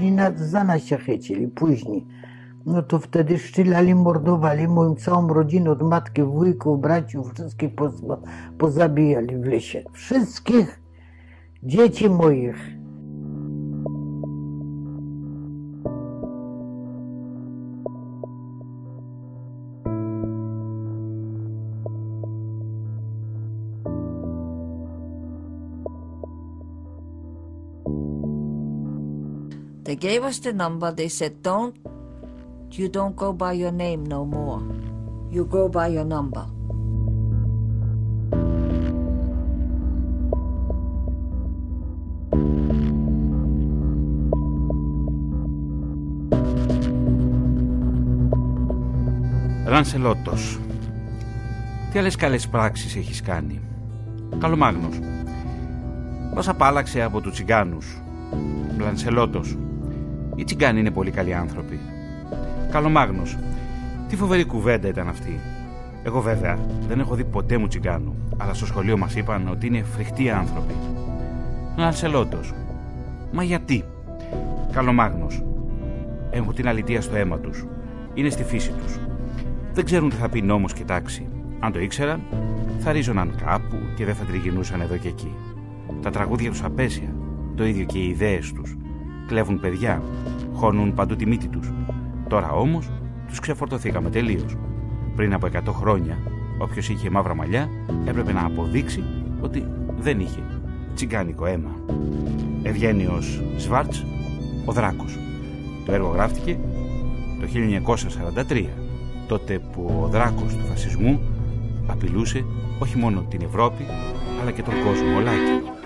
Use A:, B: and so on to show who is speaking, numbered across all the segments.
A: na, za nas się chycili, później. No to wtedy szczylali, mordowali moją całą rodzinę, od matki, wujków, braciów, wszystkich poz- pozabijali w lesie. Wszystkich dzieci moich.
B: Gave us the number. They said, don't, you don't go by your name no more. You go by your number.
C: Ρανσελότος. Τι άλλες καλές πράξεις έχεις κάνει; Καλομάγνος. Πώς απάλαξε από τους τσιγκάνους; Λανσελότος. Οι τσιγκάνοι είναι πολύ καλοί άνθρωποι. Καλομάγνος. Τι φοβερή κουβέντα ήταν αυτή. Εγώ βέβαια δεν έχω δει ποτέ μου τσιγκάνου, αλλά στο σχολείο μας είπαν ότι είναι φρικτοί άνθρωποι. Λανσελότος. Μα γιατί; Καλομάγνος. Έχουν την αλητία στο αίμα τους. Είναι στη φύση τους. Δεν ξέρουν τι θα πει νόμος και τάξη. Αν το ήξεραν, θα ρίζωναν κάπου και δεν θα τριγυρνούσαν εδώ και εκεί. Τα τραγούδια τους απέσια, το ίδιο και οι ιδέες τους. Κλέβουν παιδιά, χώνουν παντού τη μύτη τους. Τώρα όμως τους ξεφορτωθήκαμε τελείως. Πριν από 100 χρόνια, όποιος είχε μαύρα μαλλιά έπρεπε να αποδείξει ότι δεν είχε τσιγκάνικο αίμα. Ευγένιος Σβάρτς, ο Δράκος. Το έργο γράφτηκε το 1943, τότε που ο δράκος του φασισμού απειλούσε όχι μόνο την Ευρώπη, αλλά και τον κόσμο ολάκη.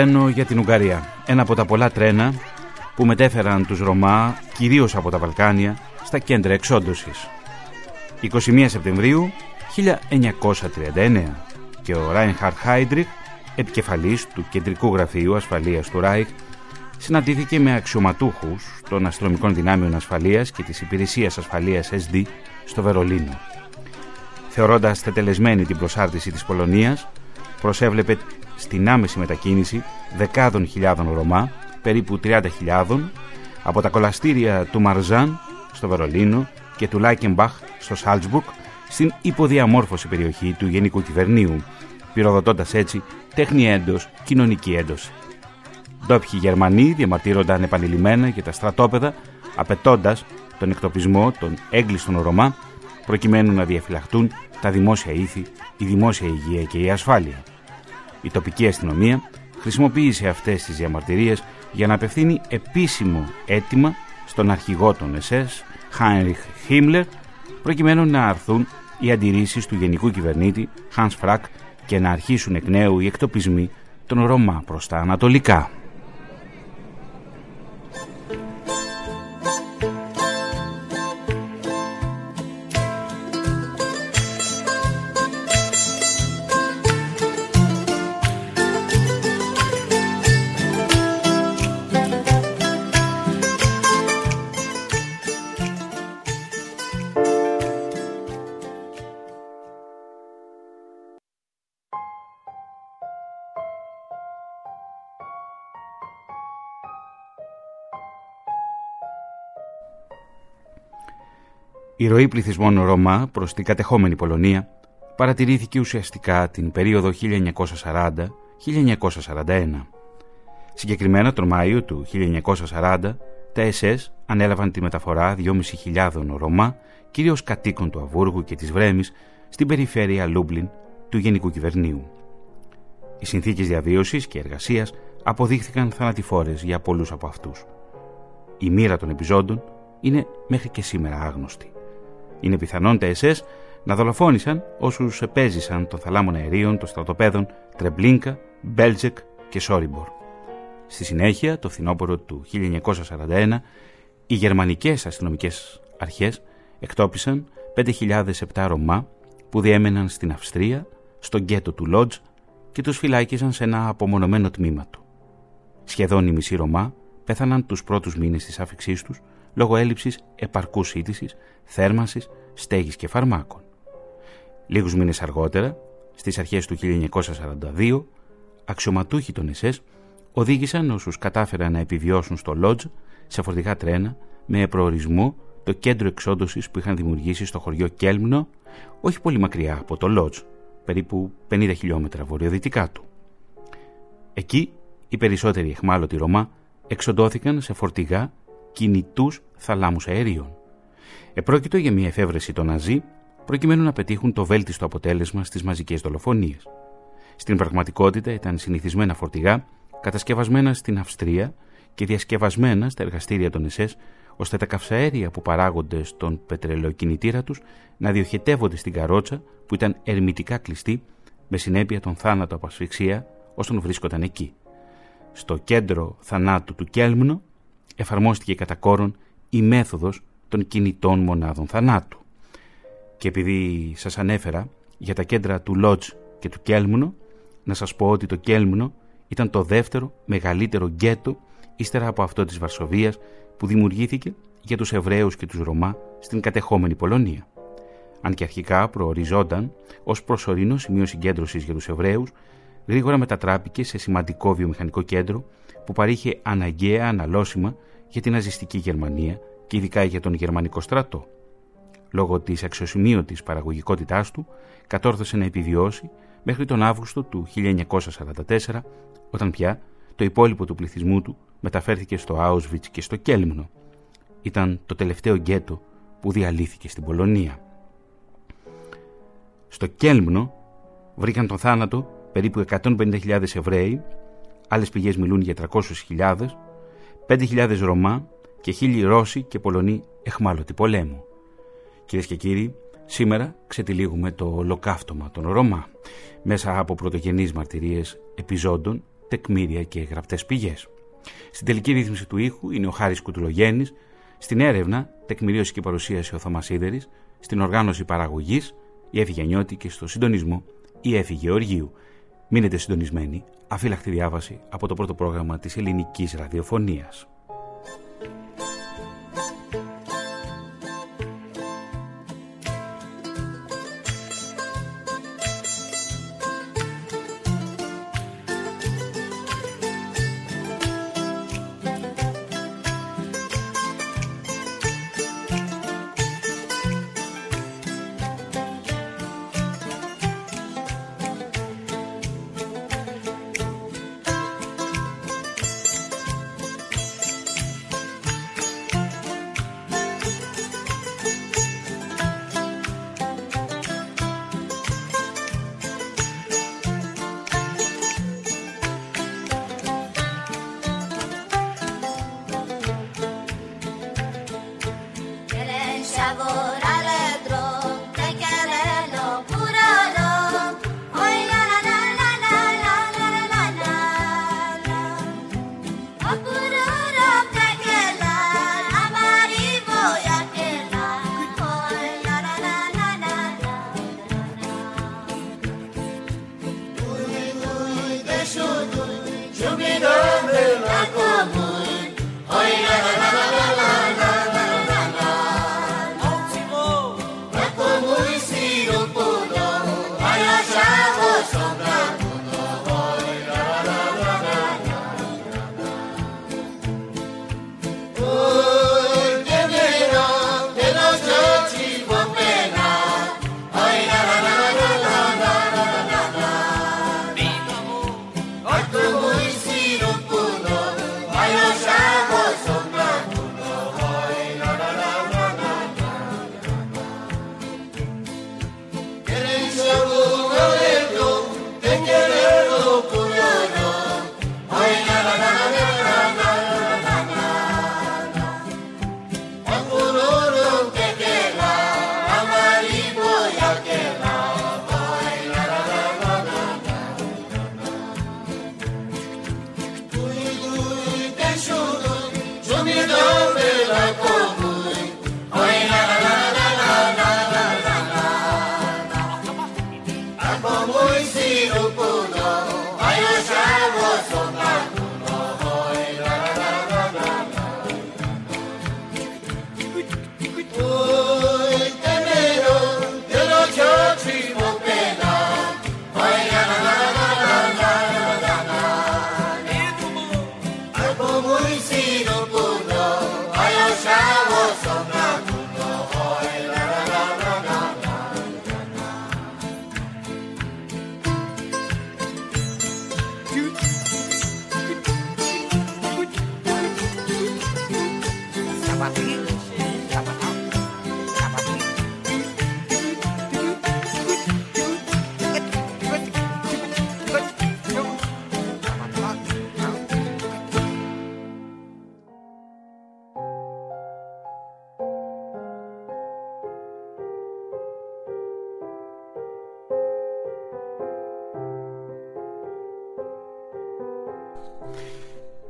C: Τρένο για την Ουγγαρία. Ένα από τα πολλά τρένα που μετέφεραν τους Ρωμά, κυρίως από τα Βαλκάνια, στα κέντρα εξόντωσης. 21 Σεπτεμβρίου 1939 και ο Ράινχαρτ Χάιντριχ, επικεφαλής του Κεντρικού Γραφείου Ασφαλείας του Ράιχ, συναντήθηκε με αξιωματούχους των αστυνομικών δυνάμεων ασφαλείας και της υπηρεσίας ασφαλείας SD στο Βερολίνο. Θεωρώντας τετελεσμένη την προσάρτηση της Πολωνίας, προσέβλεπε στην άμεση μετακίνηση δεκάδων χιλιάδων Ρωμά, περίπου 30.000, από τα κολαστήρια του Μαρζάν στο Βερολίνο και του Λάικεμπαχ στο Σάλτσμπουργκ στην υποδιαμόρφωση περιοχή του Γενικού Κυβερνίου, πυροδοτώντας έτσι τέχνη έντος, κοινωνική έντοση. Ντόπιοι Γερμανοί διαμαρτύρονταν επανειλημμένα για τα στρατόπεδα, απαιτώντας τον εκτοπισμό των έγκλειστων Ρωμά, προκειμένου να διαφυλαχτούν τα δημόσια ήθη, η δημόσια υγεία και η ασφάλεια. Η τοπική αστυνομία χρησιμοποίησε αυτές τις διαμαρτυρίες για να απευθύνει επίσημο αίτημα στον αρχηγό των SS, Heinrich Himmler, προκειμένου να αρθούν οι αντιρρήσεις του γενικού κυβερνήτη Hans Frack και να αρχίσουν εκ νέου οι εκτοπισμοί των Ρωμά προς τα ανατολικά. Η ροή πληθυσμών Ρωμά προς την κατεχόμενη Πολωνία παρατηρήθηκε ουσιαστικά την περίοδο 1940-1941. Συγκεκριμένα τον Μάιο του 1940 τα SS ανέλαβαν τη μεταφορά 2.500 Ρωμά, κυρίως κατοίκων του Αμβούργου και της Βρέμης, στην περιφέρεια Λούμπλιν του Γενικού Κυβερνείου. Οι συνθήκες διαβίωσης και εργασίας αποδείχθηκαν θανατηφόρες για πολλούς από αυτούς. Η μοίρα των επιζώντων είναι μέχρι και σήμερα άγνωστη. Είναι πιθανόν τα SS να δολοφόνησαν όσους επέζησαν των θαλάμων αερίων των στρατοπέδων Τρεμπλίνκα, Μπέλτζεκ και Σόμπιμπορ. Στη συνέχεια, το φθινόπωρο του 1941, οι γερμανικές αστυνομικές αρχές εκτόπισαν 5.007 Ρωμά που διέμεναν στην Αυστρία, στο γκέτο του Λότζ και τους φυλάκιζαν σε ένα απομονωμένο τμήμα του. Σχεδόν οι μισοί Ρωμά πέθαναν τους πρώτους μήνες της άφηξής τους λόγω έλλειψης επαρκούς σύντησης, θέρμανσης, στέγης και φαρμάκων. Λίγους μήνες αργότερα, στις αρχές του 1942, αξιωματούχοι των ΕΣΕΣ οδήγησαν όσους κατάφεραν να επιβιώσουν στο Λότζ σε φορτηγά τρένα με προορισμό το κέντρο εξόντωσης που είχαν δημιουργήσει στο χωριό Κέλμνο, όχι πολύ μακριά από το Λότζ, περίπου 50 χιλιόμετρα βορειοδυτικά του. Εκεί οι περισσότεροι εχμάλωτοι Ρωμά εξοντώθηκαν σε φορτηγά κινητούς θαλάμους αερίων. Επρόκειτο για μια εφεύρεση των Ναζί προκειμένου να πετύχουν το βέλτιστο αποτέλεσμα στις μαζικές δολοφονίες. Στην πραγματικότητα ήταν συνηθισμένα φορτηγά κατασκευασμένα στην Αυστρία και διασκευασμένα στα εργαστήρια των ΕΣΕΣ ώστε τα καυσαέρια που παράγονται στον πετρελαιοκινητήρα τους να διοχετεύονται στην καρότσα που ήταν ερμητικά κλειστή με συνέπεια τον θάνατο από ασφυξία όσων βρίσκονταν εκεί. Στο κέντρο θανάτου του Κέλμνο εφαρμόστηκε κατά κόρον η μέθοδος των κινητών μονάδων θανάτου. Και επειδή σας ανέφερα για τα κέντρα του Λότζ και του Κέλμνο, να σας πω ότι το Κέλμνο ήταν το δεύτερο μεγαλύτερο γκέτο ύστερα από αυτό της Βαρσοβίας που δημιουργήθηκε για τους Εβραίους και τους Ρωμά στην κατεχόμενη Πολωνία. Αν και αρχικά προοριζόταν ως προσωρινό σημείο συγκέντρωσης για τους Εβραίους, γρήγορα μετατράπηκε σε σημαντικό βιομηχανικό κέντρο που παρήχε αναγκαία αναλώσιμα για την ναζιστική Γερμανία και ειδικά για τον γερμανικό στρατό. Λόγω της αξιοσημείωτης παραγωγικότητάς του, κατόρθωσε να επιβιώσει μέχρι τον Αύγουστο του 1944, όταν πια το υπόλοιπο του πληθυσμού του μεταφέρθηκε στο Auschwitz και στο Κέλμνο. Ήταν το τελευταίο γκέτο που διαλύθηκε στην Πολωνία. Στο Κέλμνο βρήκαν τον θάνατο περίπου 150.000 Εβραίοι, άλλες πηγές μιλούν για 300.000, 5.000 Ρωμά και χίλιοι Ρώσοι και Πολωνοί εχμάλωτοι πολέμου. Κυρίες και κύριοι, σήμερα ξετυλίγουμε το ολοκαύτωμα των Ρωμά μέσα από πρωτογενείς μαρτυρίες επιζώντων, τεκμήρια και γραπτές πηγές. Στην τελική ρύθμιση του ήχου είναι ο Χάρης Κουτουλογέννης, στην έρευνα, τεκμηρίωση και παρουσίαση ο Θωμάς Σίδερης, στην οργάνωση παραγωγής η Έφη Γιαννιώτη και στο συντονισμό η Έφη Γεωργίου. Μείνετε συντονισμένοι, αφύλακτη διάβαση από το πρώτο πρόγραμμα της ελληνικής ραδιοφωνίας.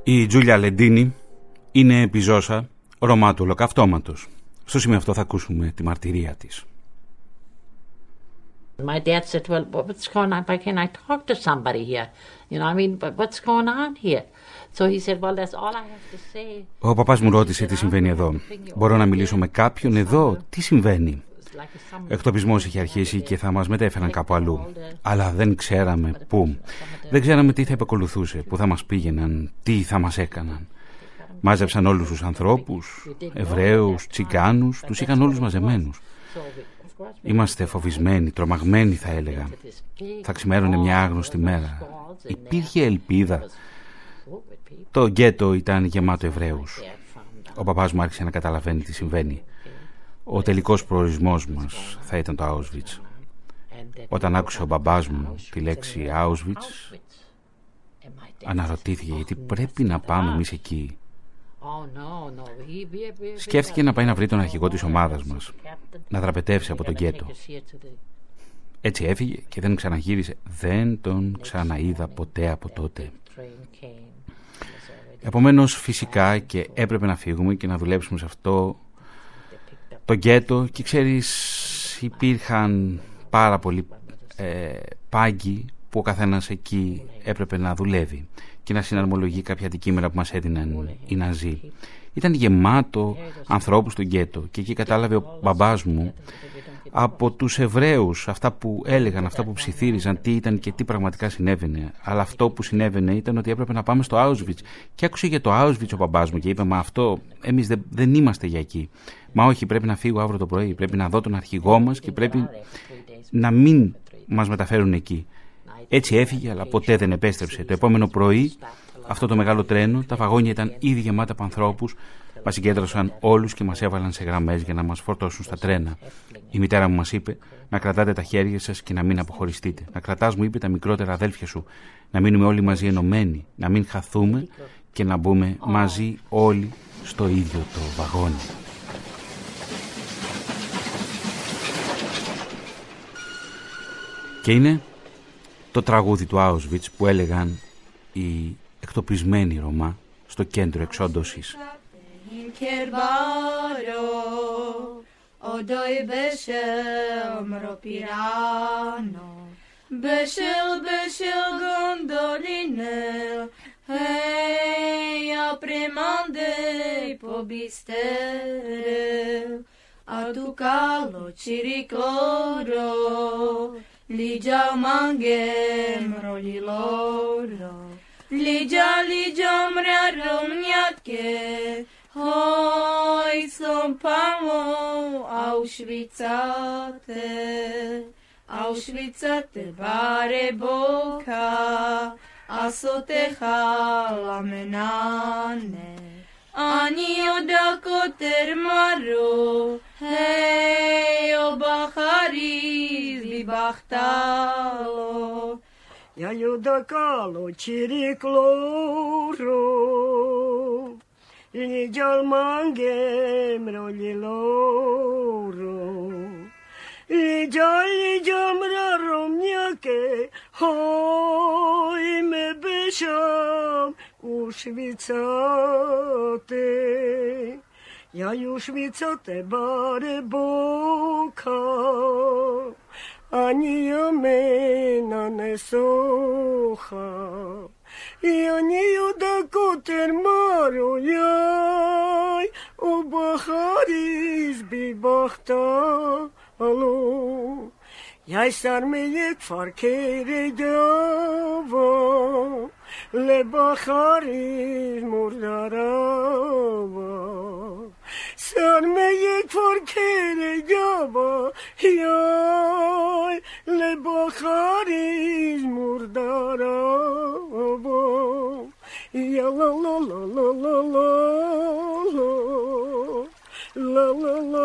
C: Η Τζούλια Λεντίνη είναι επιζώσα Ρωμά του ολοκαυτώματος. Στο σημείο αυτό θα ακούσουμε τη μαρτυρία της.
D: My dad said, well, what's going on? Why can't I talk to somebody here? You know, I mean, what's going on here? So he said, well, that's all I have to say.
C: Ο παπάς μου ρώτησε τι συμβαίνει εδώ. Μπορώ να μιλήσω με κάποιον εδώ; Τι συμβαίνει; Εκτοπισμός είχε αρχίσει και θα μας μετέφεραν κάπου αλλού. Αλλά δεν ξέραμε πού. Δεν ξέραμε τι θα επακολουθούσε, πού θα μας πήγαιναν, τι θα μας έκαναν. Μάζεψαν όλους τους ανθρώπους, Εβραίους, Τσιγκάνους, τους είχαν όλους μαζεμένους. Είμαστε φοβισμένοι, τρομαγμένοι θα έλεγα. Θα ξημέρωνε μια άγνωστη μέρα. Υπήρχε ελπίδα. Το γκέτο ήταν γεμάτο Εβραίους. Ο παπάς μου άρχισε να καταλαβαίνει τι συμβαίνει. Ο τελικός προορισμός μας θα ήταν το Auschwitz. Όταν άκουσε ο μπαμπάς μου τη λέξη Auschwitz, αναρωτήθηκε γιατί πρέπει να πάμε εμείς εκεί. Σκέφτηκε να πάει να βρει τον αρχηγό της ομάδας μας, να δραπετεύσει από τον γκέτο. Έτσι έφυγε και δεν ξαναγύρισε. Δεν τον ξαναείδα ποτέ από τότε. Επομένως φυσικά και έπρεπε να φύγουμε και να δουλέψουμε σε αυτό το γκέτο και ξέρεις υπήρχαν πάρα πολλοί ε, πάγκοι που ο καθένας εκεί έπρεπε να δουλεύει και να συναρμολογεί κάποια αντικείμενα που μας έδιναν οι Ναζί. Ήταν γεμάτο ανθρώπους στο γκέτο και εκεί κατάλαβε ο μπαμπάς μου από τους Εβραίους αυτά που έλεγαν, αυτά που ψιθύριζαν τι ήταν και τι πραγματικά συνέβαινε. Αλλά αυτό που συνέβαινε ήταν ότι έπρεπε να πάμε στο Auschwitz. Και άκουσε για το Auschwitz ο μπαμπάς μου και είπε μα αυτό εμείς δεν, δεν είμαστε για εκεί. Μα όχι πρέπει να φύγω αύριο το πρωί. Πρέπει να δω τον αρχηγό μας και πρέπει να μην μας μεταφέρουν εκεί έτσι έφυγε αλλά ποτέ δεν επέστρεψε το επόμενο πρωί αυτό το μεγάλο τρένο τα βαγόνια ήταν ήδη γεμάτα από ανθρώπους Μας συγκέντρωσαν όλους και μας έβαλαν σε γραμμές για να μας φορτώσουν στα τρένα. Η μητέρα μου μας είπε να κρατάτε τα χέρια σας και να μην αποχωριστείτε. Να κρατάς, μου είπε, τα μικρότερα αδέλφια σου. Να μείνουμε όλοι μαζί ενωμένοι. Να μην χαθούμε και να μπούμε μαζί όλοι στο ίδιο το βαγόνι. Και είναι το τραγούδι του Auschwitz που έλεγαν οι εκτοπισμένοι Ρωμά στο κέντρο εξόντωσης.
E: Ligia mangem rolilora. Ligia, ligia mrea romniatke. Hoi som pamo auschwitzate. Auschwitzate bare boka. Aso te halamenane. אני עוד הכותר מרו, היי או בחריז ביבחתלו. יליו
F: דקלו צ'יריק לורו, לג'ל מנגם רולי לורו. לג'ל לג'ל מררום ניקה, הוי מבשם už micoty. Ja już mi co te bary buka, ani ja mena ne sucha. I ani ja da kuter maru jaj, u bahari izbi bahta alu. Jaj sar me jek farkeri dava, لباخاری مردارا با سرمه پر کرگا با یای لباخاری مردارا با یا لا لا لا لا لا لا لا لا لا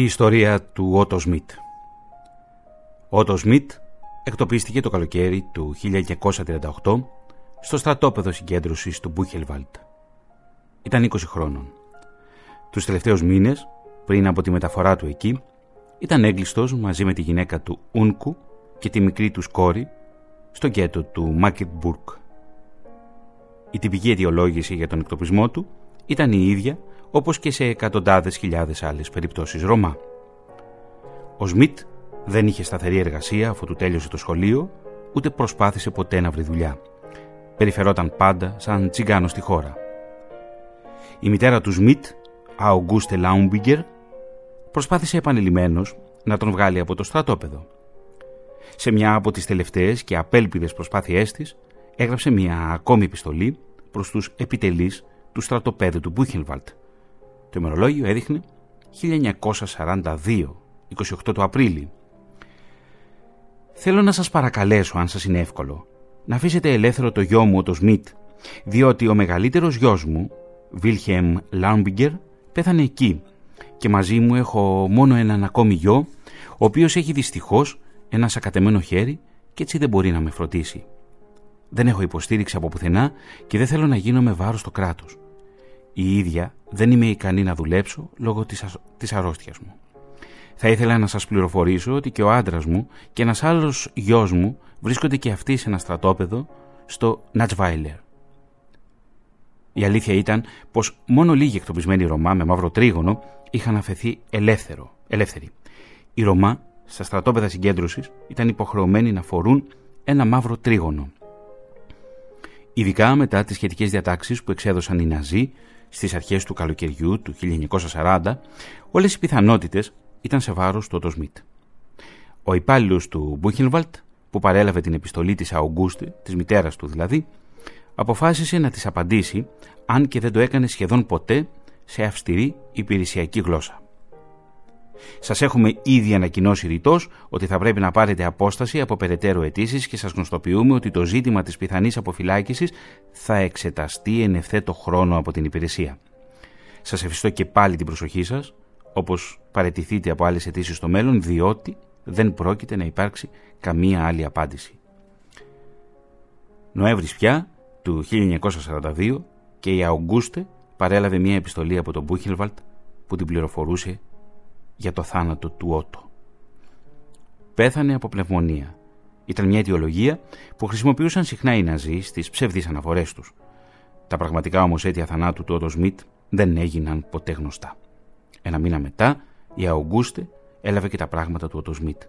C: Η ιστορία του Ότο Σμιτ. Ο Ότο Σμιτ εκτοπίστηκε το καλοκαίρι του 1938 στο στρατόπεδο συγκέντρωσης του Μπούχελβαλτ. Ήταν 20 χρόνων. Τους τελευταίους μήνες, πριν από τη μεταφορά του εκεί, ήταν έγκλειστος μαζί με τη γυναίκα του Ούνκου και τη μικρή τους κόρη στο γκέτο του Μάκετμπουργκ. Η τυπική αιτιολόγηση για τον εκτοπισμό του ήταν η ίδια όπως και σε εκατοντάδες χιλιάδες άλλες περιπτώσεις Ρωμά. Ο Σμιτ δεν είχε σταθερή εργασία αφού του τέλειωσε το σχολείο, ούτε προσπάθησε ποτέ να βρει δουλειά. Περιφερόταν πάντα σαν τσιγκάνο στη χώρα. Η μητέρα του Σμιτ, Αουγκούστε Λάουμπιγκερ, προσπάθησε επανειλημμένως να τον βγάλει από το στρατόπεδο. Σε μια από τις τελευταίες και απέλπιδες προσπάθειές της, έγραψε μια ακόμη επιστολή προς τους επιτελείς του στρατοπέδου του Μπούχενβαλτ. Το ημερολόγιο έδειχνε 1942, 28 του Απρίλη. Θέλω να σας παρακαλέσω, αν σας είναι εύκολο, να αφήσετε ελεύθερο το γιο μου, το Σμιτ, διότι ο μεγαλύτερος γιος μου, Βίλχεμ Λάμπιγκερ, πέθανε εκεί και μαζί μου έχω μόνο έναν ακόμη γιο, ο οποίος έχει δυστυχώς ένα σακατεμένο χέρι και έτσι δεν μπορεί να με φροντίσει. Δεν έχω υποστήριξη από πουθενά και δεν θέλω να γίνομαι βάρος στο κράτος. Η ίδια δεν είμαι ικανή να δουλέψω λόγω της, ασ... της αρρώστιας μου. Θα ήθελα να σας πληροφορήσω ότι και ο άντρας μου και ένας άλλος γιος μου βρίσκονται και αυτοί σε ένα στρατόπεδο στο Νατσβάιλερ. Η αλήθεια ήταν πως μόνο λίγοι εκτοπισμένοι Ρωμά με μαύρο τρίγωνο είχαν αφαιθεί ελεύθερο, ελεύθεροι. Οι Ρωμά στα στρατόπεδα συγκέντρωσης ήταν υποχρεωμένοι να φορούν ένα μαύρο τρίγωνο. Ειδικά μετά τις σχετικές διατάξεις που εξέδωσαν οι Ναζί στις αρχές του καλοκαιριού του 1940, όλες οι πιθανότητες ήταν σε βάρος του Ότο Σμιτ. Ο υπάλληλος του Μπούχενβαλτ, που παρέλαβε την επιστολή της Αουγκούστε, της μητέρας του δηλαδή, αποφάσισε να της απαντήσει, αν και δεν το έκανε σχεδόν ποτέ, σε αυστηρή υπηρεσιακή γλώσσα. Σας έχουμε ήδη ανακοινώσει ρητός ότι θα πρέπει να πάρετε απόσταση από περαιτέρω αιτήσεις και σας γνωστοποιούμε ότι το ζήτημα της πιθανής αποφυλάκησης θα εξεταστεί εν ευθέτω χρόνο από την υπηρεσία. Σας ευχαριστώ και πάλι την προσοχή σας, όπως παρετηθείτε από άλλες αιτήσεις στο μέλλον, διότι δεν πρόκειται να υπάρξει καμία άλλη απάντηση. Νοέμβρης πια του 1942 και η Αουγκούστε παρέλαβε μια επιστολή από τον Μπούχελβαλτ που την πληροφορούσε για το θάνατο του Ότο. Πέθανε από πνευμονία
G: Ήταν μια αιτιολογία που χρησιμοποιούσαν συχνά οι Ναζί στις ψευδείς αναφορές τους. Τα πραγματικά όμως αίτια θανάτου του Ότο Σμιτ δεν έγιναν ποτέ γνωστά. Ένα μήνα μετά, η Αουγκούστε έλαβε και τα πράγματα του Ότο Σμιτ.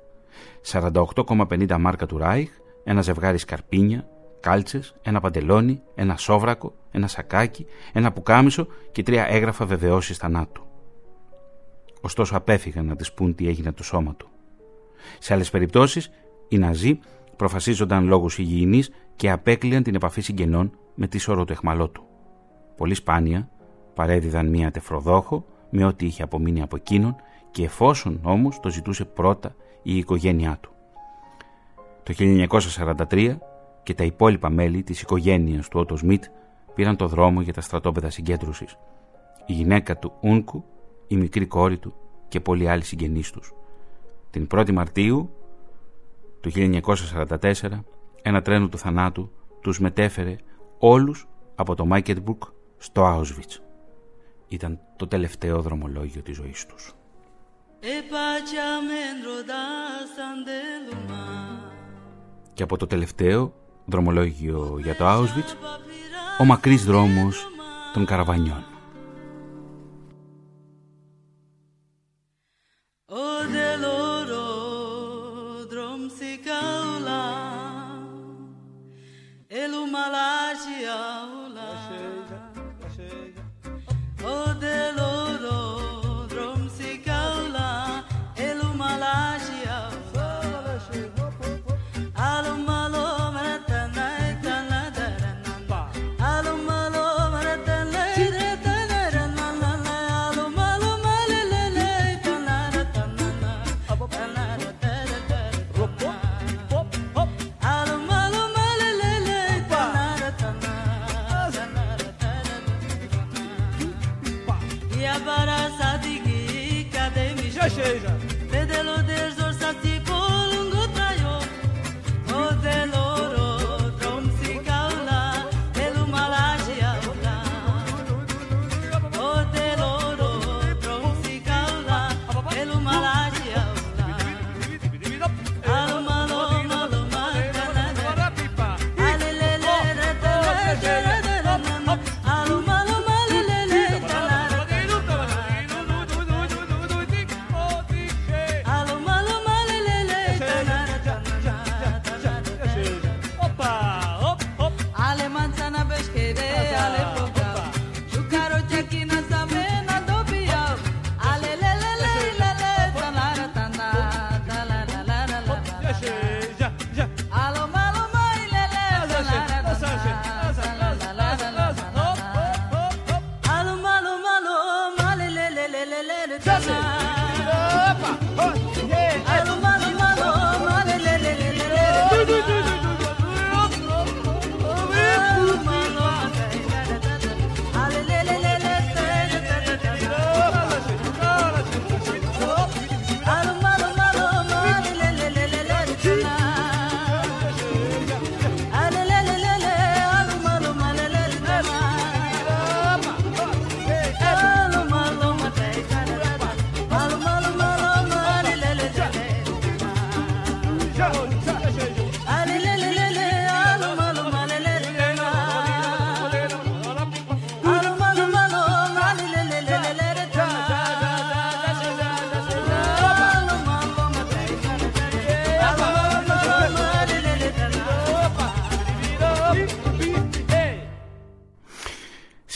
G: 48,50 μάρκα του Ράιχ, ένα ζευγάρι σκαρπίνια, κάλτσες, ένα παντελόνι, ένα σόβρακο, ένα σακάκι, ένα πουκάμισο και τρία έγγραφα βεβαιώσεις θανάτου. Ωστόσο απέφυγαν να της πούν τι έγινε το σώμα του. Σε άλλες περιπτώσεις, οι Ναζί προφασίζονταν λόγους υγιεινής και απέκλειαν την επαφή συγγενών με τη σώρο του εχμαλό του. Πολύ σπάνια παρέδιδαν μία τεφροδόχο με ό,τι είχε απομείνει από εκείνον και εφόσον όμως το ζητούσε πρώτα η οικογένειά του. Το 1943 και τα υπόλοιπα μέλη της οικογένειας του Ότο Σμιτ πήραν το δρόμο για τα στρατόπεδα συγκέντρωσης. Η γυναίκα του Ούνκου, η μικρή κόρη του και πολλοί άλλοι συγγενείς τους. Την 1η Μαρτίου του 1944 ένα τρένο του θανάτου τους μετέφερε όλους από το Μαγκντεμπούργκ στο Auschwitz. Ήταν το τελευταίο δρομολόγιο της ζωής τους. Και από το τελευταίο δρομολόγιο για το Auschwitz, ο μακρύς δρόμος των καραβανιών. O de loro drum si kaula El umalaji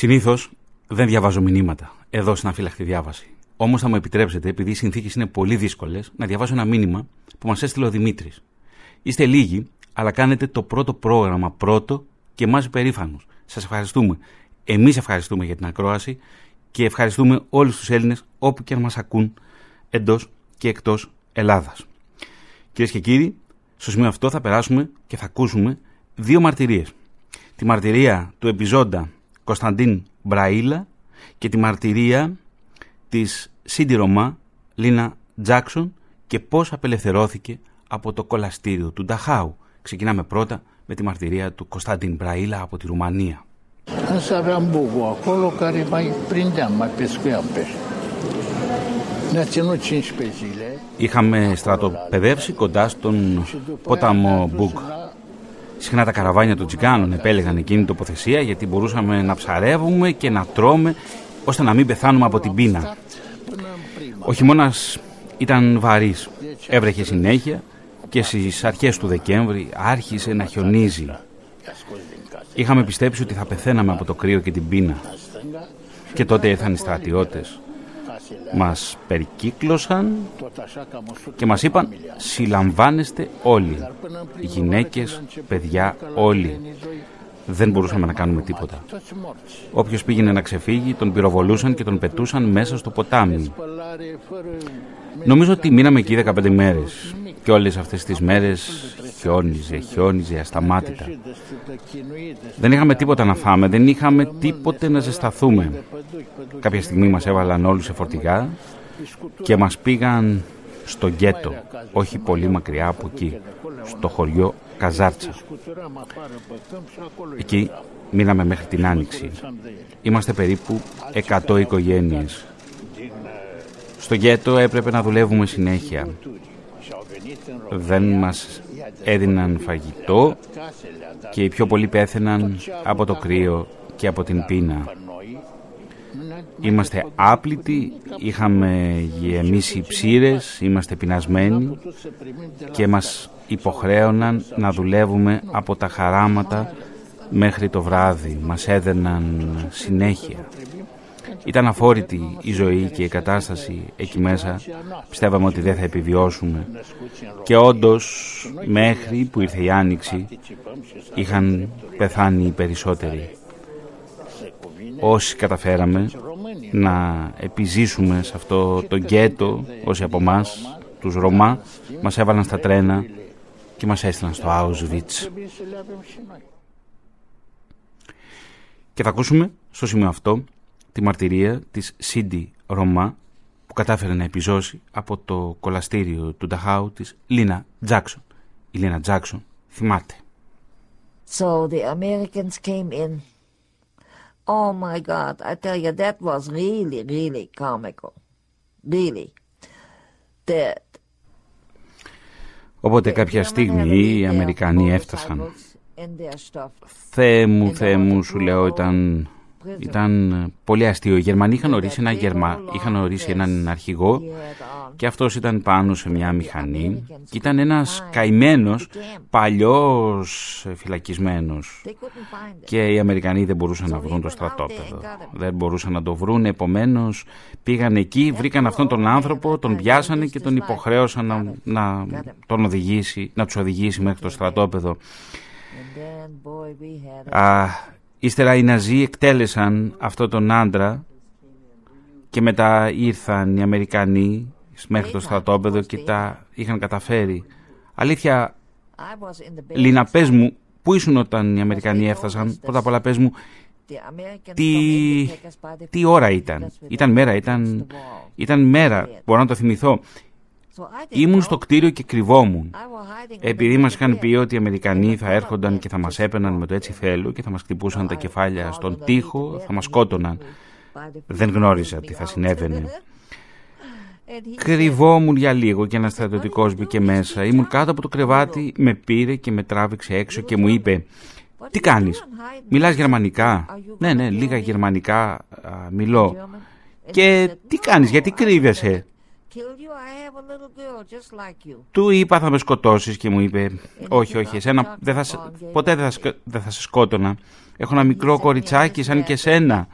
G: Συνήθως δεν διαβάζω μηνύματα εδώ στην αφύλακτη διάβαση. Όμως θα μου επιτρέψετε, επειδή οι συνθήκες είναι πολύ δύσκολες, να διαβάσω ένα μήνυμα που μας έστειλε ο Δημήτρης. Είστε λίγοι, αλλά κάνετε το πρώτο πρόγραμμα πρώτο και εμά υπερήφανου. Σας ευχαριστούμε. Εμείς ευχαριστούμε για την ακρόαση και ευχαριστούμε όλους τους Έλληνες όπου και αν μας ακούν εντός και εκτός Ελλάδας. Κυρίες και κύριοι, στο σημείο αυτό θα περάσουμε και θα ακούσουμε δύο μαρτυρίες. Τη μαρτυρία του επιζώντα Κωνσταντίν Μπραήλα και τη μαρτυρία της Σίντι Ρωμά, Λίνα Τζάξον και πώς απελευθερώθηκε από το κολαστήριο του Νταχάου. Ξεκινάμε πρώτα με τη μαρτυρία του Κωνσταντίν Μπραήλα από τη Ρουμανία.
H: În Sarambugu, acolo care mai prindeam, mai pescuiam pește. Ne-a ținut 15 zile.
C: Είχαμε στρατοπεδεύσει κοντά στον ποταμό Μπουκ. Συχνά τα καραβάνια των τσιγκάνων επέλεγαν εκείνη την τοποθεσία γιατί μπορούσαμε να ψαρεύουμε και να τρώμε ώστε να μην πεθάνουμε από την πείνα. Ο χειμώνας ήταν βαρύς. Έβρεχε συνέχεια και στις αρχές του Δεκέμβρη άρχισε να χιονίζει. Είχαμε πιστέψει ότι θα πεθαίναμε από το κρύο και την πείνα. Και τότε ήρθαν οι στρατιώτες. Μας περικύκλωσαν και μας είπαν συλλαμβάνεστε όλοι. Γυναίκες, παιδιά, όλοι. Δεν μπορούσαμε να κάνουμε τίποτα. Όποιος πήγαινε να ξεφύγει τον πυροβολούσαν και τον πετούσαν μέσα στο ποτάμι. Νομίζω ότι μείναμε εκεί 15 μέρες και όλες αυτές τις μέρες χιόνιζε, χιόνιζε ασταμάτητα. Δεν είχαμε τίποτα να φάμε, δεν είχαμε τίποτε να ζεσταθούμε. Κάποια στιγμή μας έβαλαν όλους σε φορτηγά και μας πήγαν στο γκέτο, όχι πολύ μακριά από εκεί, στο χωριό Καζάρτσα. Εκεί μείναμε μέχρι την Άνοιξη. Είμαστε περίπου 100 οικογένειες. Στο γκέτο έπρεπε να δουλεύουμε συνέχεια. Δεν μας έδιναν φαγητό και οι πιο πολλοί πέθαιναν από το κρύο και από την πείνα. Είμαστε άπλητοι, είχαμε γεμίσει ψήρες, είμαστε πεινασμένοι και μας υποχρέωναν να δουλεύουμε από τα χαράματα μέχρι το βράδυ. Μας έδαιναν συνέχεια. Ήταν αφόρητη η ζωή και η κατάσταση εκεί μέσα. Πιστεύαμε ότι δεν θα επιβιώσουμε. Και όντως μέχρι που ήρθε η Άνοιξη είχαν πεθάνει οι περισσότεροι. Όσοι καταφέραμε να επιζήσουμε σε αυτό το γκέτο, όσοι από εμάς, τους Ρωμά, μας έβαλαν στα τρένα και μας έστειλαν στο Auschwitz. Και θα ακούσουμε στο σημείο αυτό τη μαρτυρία της Σίντι Ρωμά που κατάφερε να επιζώσει από το κολαστήριο του Νταχάου της Λίνα Τζάξον. Η Λίνα Τζάξον θυμάται.
B: So the Americans came in. Oh my God, I tell you, that was really, really comical. Really. That
C: Οπότε κάποια στιγμή οι Αμερικανοί έφτασαν.
B: in their stuff.
C: Θεέ μου, Θεέ μου, σου λέω, ήταν, ήταν πολύ αστείο. Οι Γερμανοί είχαν ορίσει, ένα Γερμα... είχαν ορίσει έναν αρχηγό και αυτός ήταν πάνω σε μια μηχανή και ήταν ένας καημένος, παλιός φυλακισμένος.
B: They couldn't find it.
C: Και οι Αμερικανοί δεν μπορούσαν να βρουν το στρατόπεδο. Δεν μπορούσαν να το βρουν, επομένως πήγαν εκεί, βρήκαν αυτόν τον άνθρωπο, τον πιάσανε και τον υποχρέωσαν να, να τον οδηγήσει, να τους οδηγήσει μέχρι το στρατόπεδο.
B: And then, boy, we had
C: Α, ύστερα οι Ναζί εκτέλεσαν αυτόν τον άντρα και μετά ήρθαν οι Αμερικανοί μέχρι το στρατόπεδο και τα είχαν καταφέρει. Αλήθεια,
B: I was in the
C: Λίνα, πες μου, πού ήσουν όταν οι Αμερικανοί έφτασαν, πρώτα απ' όλα πες μου,
B: The Americans
C: τι,
B: come in to take us by the
C: τι ώρα
B: feet,
C: ήταν;
B: because we
C: Ήταν
B: were
C: μέρα,
B: against
C: ήταν,
B: the wall.
C: ήταν μέρα, μπορώ να το θυμηθώ.
B: So I didn't
C: Ήμουν
B: know.
C: στο κτίριο και κρυβόμουν.
B: I was hiding
C: Επειδή
B: underneath
C: μας
B: the
C: είχαν
B: bed.
C: πει ότι οι Αμερικανοί θα έρχονταν και θα μας έπαιρναν με το έτσι θέλω και θα μας χτυπούσαν τα κεφάλια στον τοίχο, θα μας σκότωναν.
B: By the
C: Δεν γνώριζα τι θα
B: out.
C: συνέβαινε.
B: And he
C: Κρυβόμουν για λίγο και ένας στρατιωτικός μπήκε μέσα. Ήμουν κάτω από το κρεβάτι, με πήρε και με τράβηξε έξω και μου είπε «Τι κάνεις, μιλάς γερμανικά» «Ναι, ναι, λίγα γερμανικά α, μιλώ».
B: German.
C: «Και τι κάνεις, γιατί κρύβεσαι» Του είπα θα με σκοτώσεις και μου είπε «Όχι, όχι, εσένα δεν θα σε- ποτέ δεν θα, σκ- δεν θα σε σκότωνα. Έχω ένα μικρό κοριτσάκι σαν και σένα».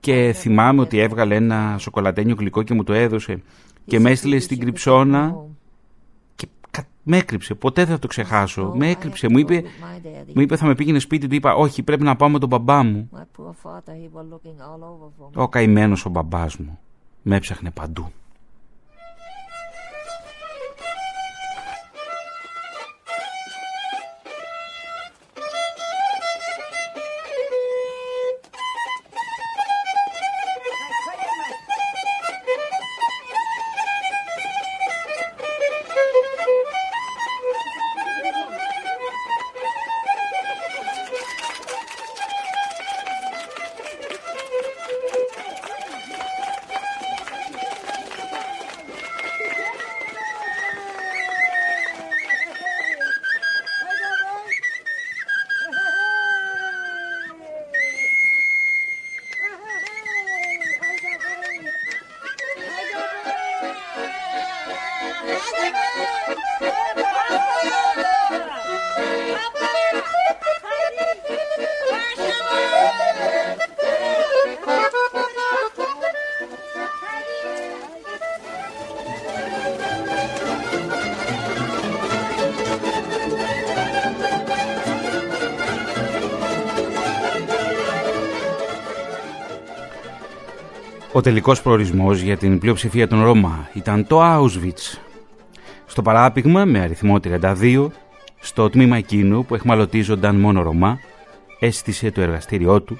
C: Και θυμάμαι ότι έβγαλε ένα σοκολατένιο γλυκό και μου το έδωσε και με έστειλε στην κρυψώνα και κα- με έκρυψε. Ποτέ δεν θα το ξεχάσω. Με έκρυψε. Μου είπε, μου είπε θα με πήγαινε σπίτι. Του είπα όχι πρέπει να πάω με τον μπαμπά μου.
B: My poor father, he was looking all over for me.
C: Ο καημένος ο μπαμπάς μου. Με έψαχνε παντού. Ο τελικός προορισμός για την πλειοψηφία των Ρωμά ήταν το Auschwitz. Στο παράπηγμα με αριθμό 32, στο τμήμα εκείνου που εχμαλωτίζονταν μόνο Ρωμά, έστησε το εργαστήριό του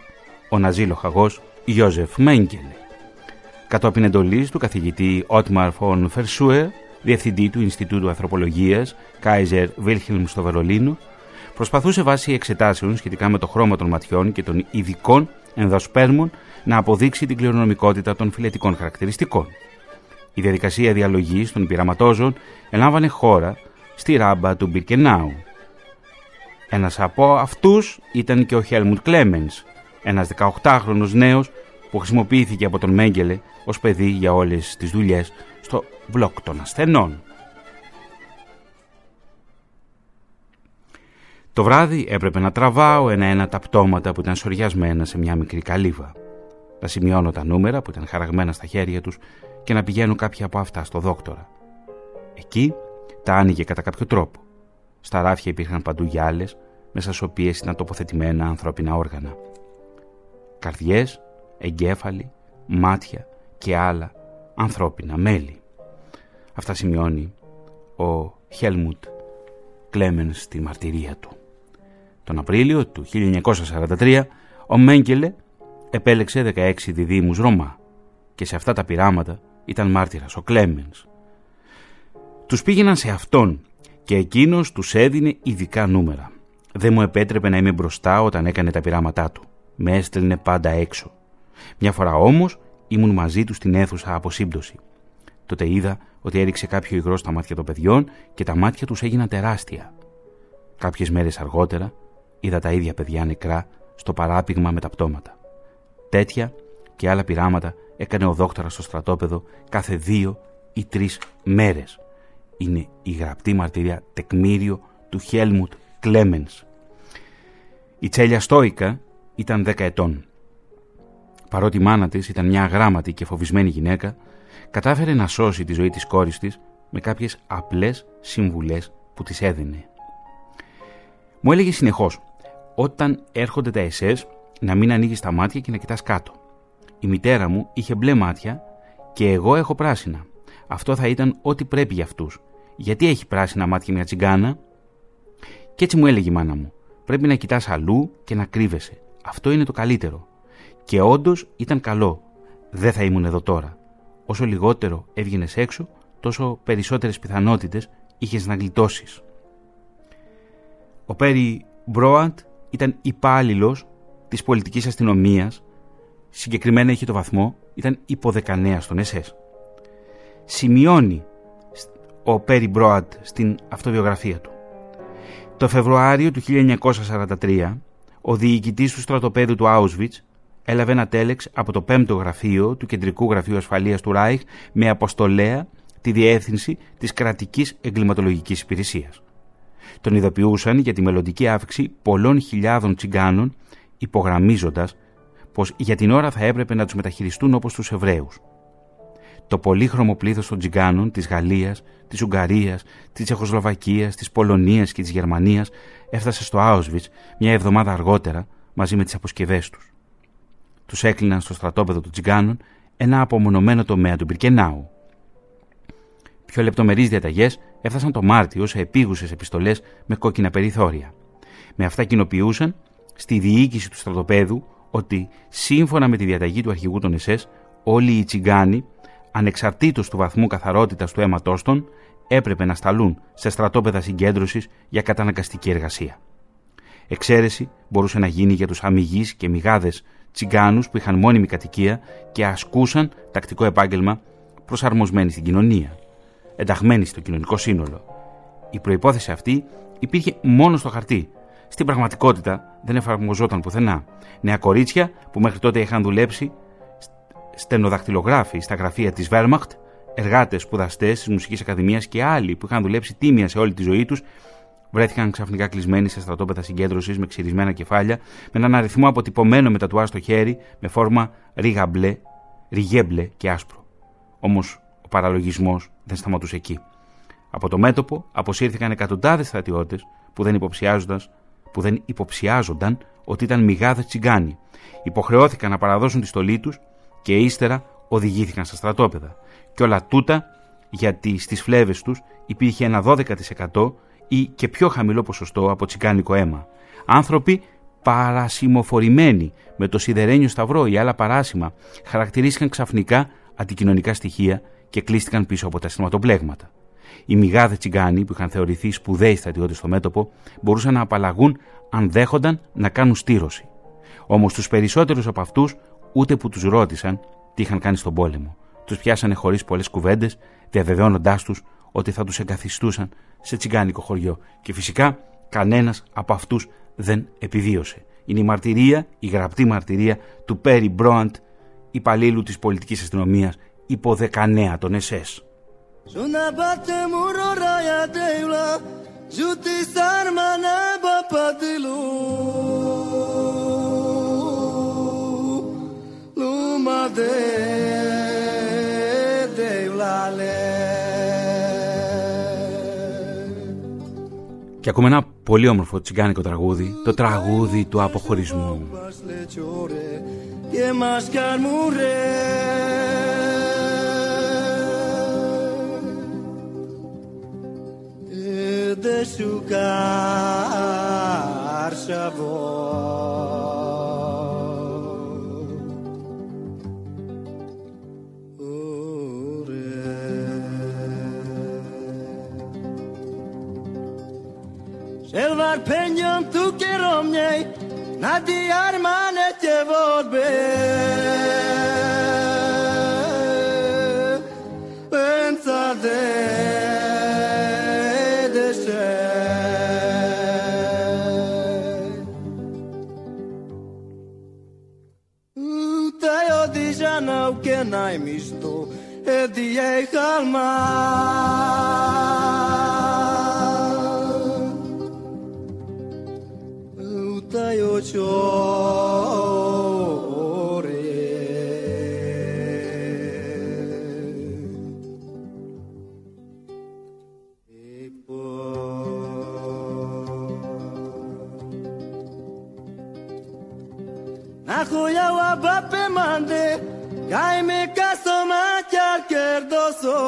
C: ο ναζί χαγός Ιώζεφ Μέγκελε. Κατόπιν εντολής του καθηγητή Ότμαρ Φον Φερσούερ, διευθυντή του Ινστιτούτου Ανθρωπολογίας Κάιζερ Βίλχιλμ στο Βερολίνο, προσπαθούσε βάσει εξετάσεων σχετικά με το χρώμα των ματιών και των ειδικών ενδοσπέρμων να αποδείξει την κληρονομικότητα των φυλετικών χαρακτηριστικών. Η διαδικασία διαλογής των πειραματόζων ελάμβανε χώρα στη ράμπα του Μπιρκενάου. Ένας από αυτούς ήταν και ο Χέλμουντ Κλέμενς, ένας 18χρονος νέος που χρησιμοποιήθηκε από τον Μέγκελε ως παιδί για όλες τις δουλειές στο μπλοκ των ασθενών. Το βράδυ έπρεπε να τραβάω ένα-ένα τα πτώματα που ήταν σοριασμένα σε μια μικρή καλύβα να σημειώνω τα νούμερα που ήταν χαραγμένα στα χέρια τους και να πηγαίνουν κάποια από αυτά στο δόκτορα. Εκεί τα άνοιγε κατά κάποιο τρόπο. Στα ράφια υπήρχαν παντού γυάλες, μέσα στις οποίες ήταν τοποθετημένα ανθρώπινα όργανα. Καρδιές, εγκέφαλοι, μάτια και άλλα ανθρώπινα μέλη. Αυτά σημειώνει ο Χέλμουντ Κλέμενς στη μαρτυρία του. Τον Απρίλιο του 1943 ο Μέγκελε επέλεξε 16 διδήμους Ρωμά και σε αυτά τα πειράματα ήταν μάρτυρας ο Κλέμενς. Τους πήγαιναν σε αυτόν και εκείνος τους έδινε ειδικά νούμερα. Δεν μου επέτρεπε να είμαι μπροστά όταν έκανε τα πειράματά του. Με έστελνε πάντα έξω. Μια φορά όμως ήμουν μαζί του στην αίθουσα από σύμπτωση. Τότε είδα ότι έριξε κάποιο υγρό στα μάτια των παιδιών και τα μάτια τους έγιναν τεράστια. Κάποιες μέρες αργότερα είδα τα ίδια παιδιά νεκρά στο παράπηγμα με τα πτώματα. Τέτοια και άλλα πειράματα έκανε ο δόκτωρας στο στρατόπεδο κάθε δύο ή τρεις μέρες. Είναι η γραπτή μαρτυρία τεκμήριο του Χέλμουτ Κλέμενς. Η Τσέλια Στόικα ήταν 10 ετών. Παρότι η μάνα της ήταν μια αγράμματη και φοβισμένη γυναίκα, κατάφερε να σώσει τη ζωή της κόρης της με κάποιες απλές συμβουλές που της έδινε. Μου έλεγε συνεχώς, όταν έρχονται τα εσές, να μην ανοίγεις τα μάτια και να κοιτάς κάτω. Η μητέρα μου είχε μπλε μάτια και εγώ έχω πράσινα. Αυτό θα ήταν ό,τι πρέπει για αυτούς. Γιατί έχει πράσινα μάτια μια τσιγκάνα; Και έτσι μου έλεγε η μάνα μου: Πρέπει να κοιτάς αλλού και να κρύβεσαι. Αυτό είναι το καλύτερο. Και όντως ήταν καλό. Δεν θα ήμουν εδώ τώρα. Όσο λιγότερο έβγαινες έξω, τόσο περισσότερες πιθανότητες είχες να γλιτώσεις. Ο Πέρι Μπρόαντ ήταν υπάλληλος Της πολιτικής αστυνομίας, συγκεκριμένα είχε το βαθμό, ήταν υποδεκανέας στον ΕΣΕΣ. Σημειώνει ο Πέρι Μπρόαντ στην αυτοβιογραφία του. Το Φεβρουάριο του 1943, ο διοικητής του στρατοπέδου του Auschwitz έλαβε ένα τέλεξ από το 5ο γραφείο του Κεντρικού Γραφείου Ασφαλείας του Ράιχ με αποστολέα τη διεύθυνση της κρατικής εγκληματολογικής υπηρεσίας. Τον ειδοποιούσαν για τη μελλοντική αύξηση πολλών χιλιάδων τσιγκάνων υπογραμμίζοντας πως για την ώρα θα έπρεπε να τους μεταχειριστούν όπως τους Εβραίους. Το πολύχρωμο πλήθος των Τζιγκάνων της Γαλλίας, της Ουγγαρίας, της Τσεχοσλοβακίας, της Πολωνίας και της Γερμανίας έφτασε στο Auschwitz μια εβδομάδα αργότερα μαζί με τις αποσκευές τους. Τους έκλειναν στο στρατόπεδο των Τζιγκάνων ένα απομονωμένο τομέα του Μπυρκενάου. Πιο λεπτομερείς διαταγές έφτασαν το Μάρτιο σε επίγουσες επιστολές με κόκκινα περιθώρια. Με αυτά κοινοποιούσαν στη διοίκηση του στρατοπέδου ότι σύμφωνα με τη διαταγή του αρχηγού των ΕΣΕΣ όλοι οι τσιγκάνοι ανεξαρτήτως του βαθμού καθαρότητας του αίματός των έπρεπε να σταλούν σε στρατόπεδα συγκέντρωσης για καταναγκαστική εργασία. Εξαίρεση μπορούσε να γίνει για τους αμυγείς και μηγάδες τσιγκάνους που είχαν μόνιμη κατοικία και ασκούσαν τακτικό επάγγελμα προσαρμοσμένοι στην κοινωνία, ενταγμένοι στο κοινωνικό σύνολο. Η προϋπόθεση αυτή υπήρχε μόνο στο χαρτί στην πραγματικότητα δεν εφαρμοζόταν πουθενά. Νέα κορίτσια που μέχρι τότε είχαν δουλέψει στενοδακτυλογράφοι στα γραφεία της Wehrmacht εργάτες, σπουδαστές τη Μουσικής Ακαδημίας και άλλοι που είχαν δουλέψει τίμια σε όλη τη ζωή τους, βρέθηκαν ξαφνικά κλεισμένοι σε στρατόπεδα συγκέντρωσης με ξυρισμένα κεφάλια, με έναν αριθμό αποτυπωμένο με τατουά στο χέρι, με φόρμα ρίγα μπλε, ριγέ μπλε και άσπρο. Όμως ο παραλογισμός δεν σταματούσε εκεί. Από το μέτωπο αποσύρθηκαν εκατοντάδες στρατιώτες που δεν υποψιάζονταν που δεν υποψιάζονταν ότι ήταν μηγάδες τσιγκάνοι. Υποχρεώθηκαν να παραδώσουν τη στολή τους και ύστερα οδηγήθηκαν στα στρατόπεδα. Και όλα τούτα γιατί στις φλέβες τους υπήρχε ένα 12% ή και πιο χαμηλό ποσοστό από τσιγκάνικο αίμα. Άνθρωποι παρασημοφορημένοι με το σιδερένιο σταυρό ή άλλα παράσημα χαρακτηρίστηκαν ξαφνικά αντικοινωνικά στοιχεία και κλείστηκαν πίσω από τα αισθηματοπλέγματα. Οι μηγάδες τσιγκάνοι που είχαν θεωρηθεί σπουδαίοι στρατιώτες στο μέτωπο μπορούσαν να απαλλαγούν αν δέχονταν να κάνουν στήρωση. Όμως τους περισσότερους από αυτούς ούτε που τους ρώτησαν τι είχαν κάνει στον πόλεμο. Τους πιάσανε χωρίς πολλές κουβέντες, διαβεβαιώνοντάς τους ότι θα τους εγκαθιστούσαν σε τσιγκάνικο χωριό. Και φυσικά κανένας από αυτούς δεν επιβίωσε. Είναι η μαρτυρία, η γραπτή μαρτυρία του Πέρι Μπρόαντ, υπαλλήλου της πολιτικής αστυνομίας υπό δεκανέα των ΕΣΕΣ. Και ακούμε ένα πολύ όμορφο τσιγκάνικο τραγούδι, το τραγούδι του αποχωρισμού. De sucar Selvar penjam tu kerom njej Na di armane tje vorbe ganao και να μισθό έδιε χαλμά. Ούτα ο τσόρε. Aku ya wabah pemande Kaj caso maćar kjer doso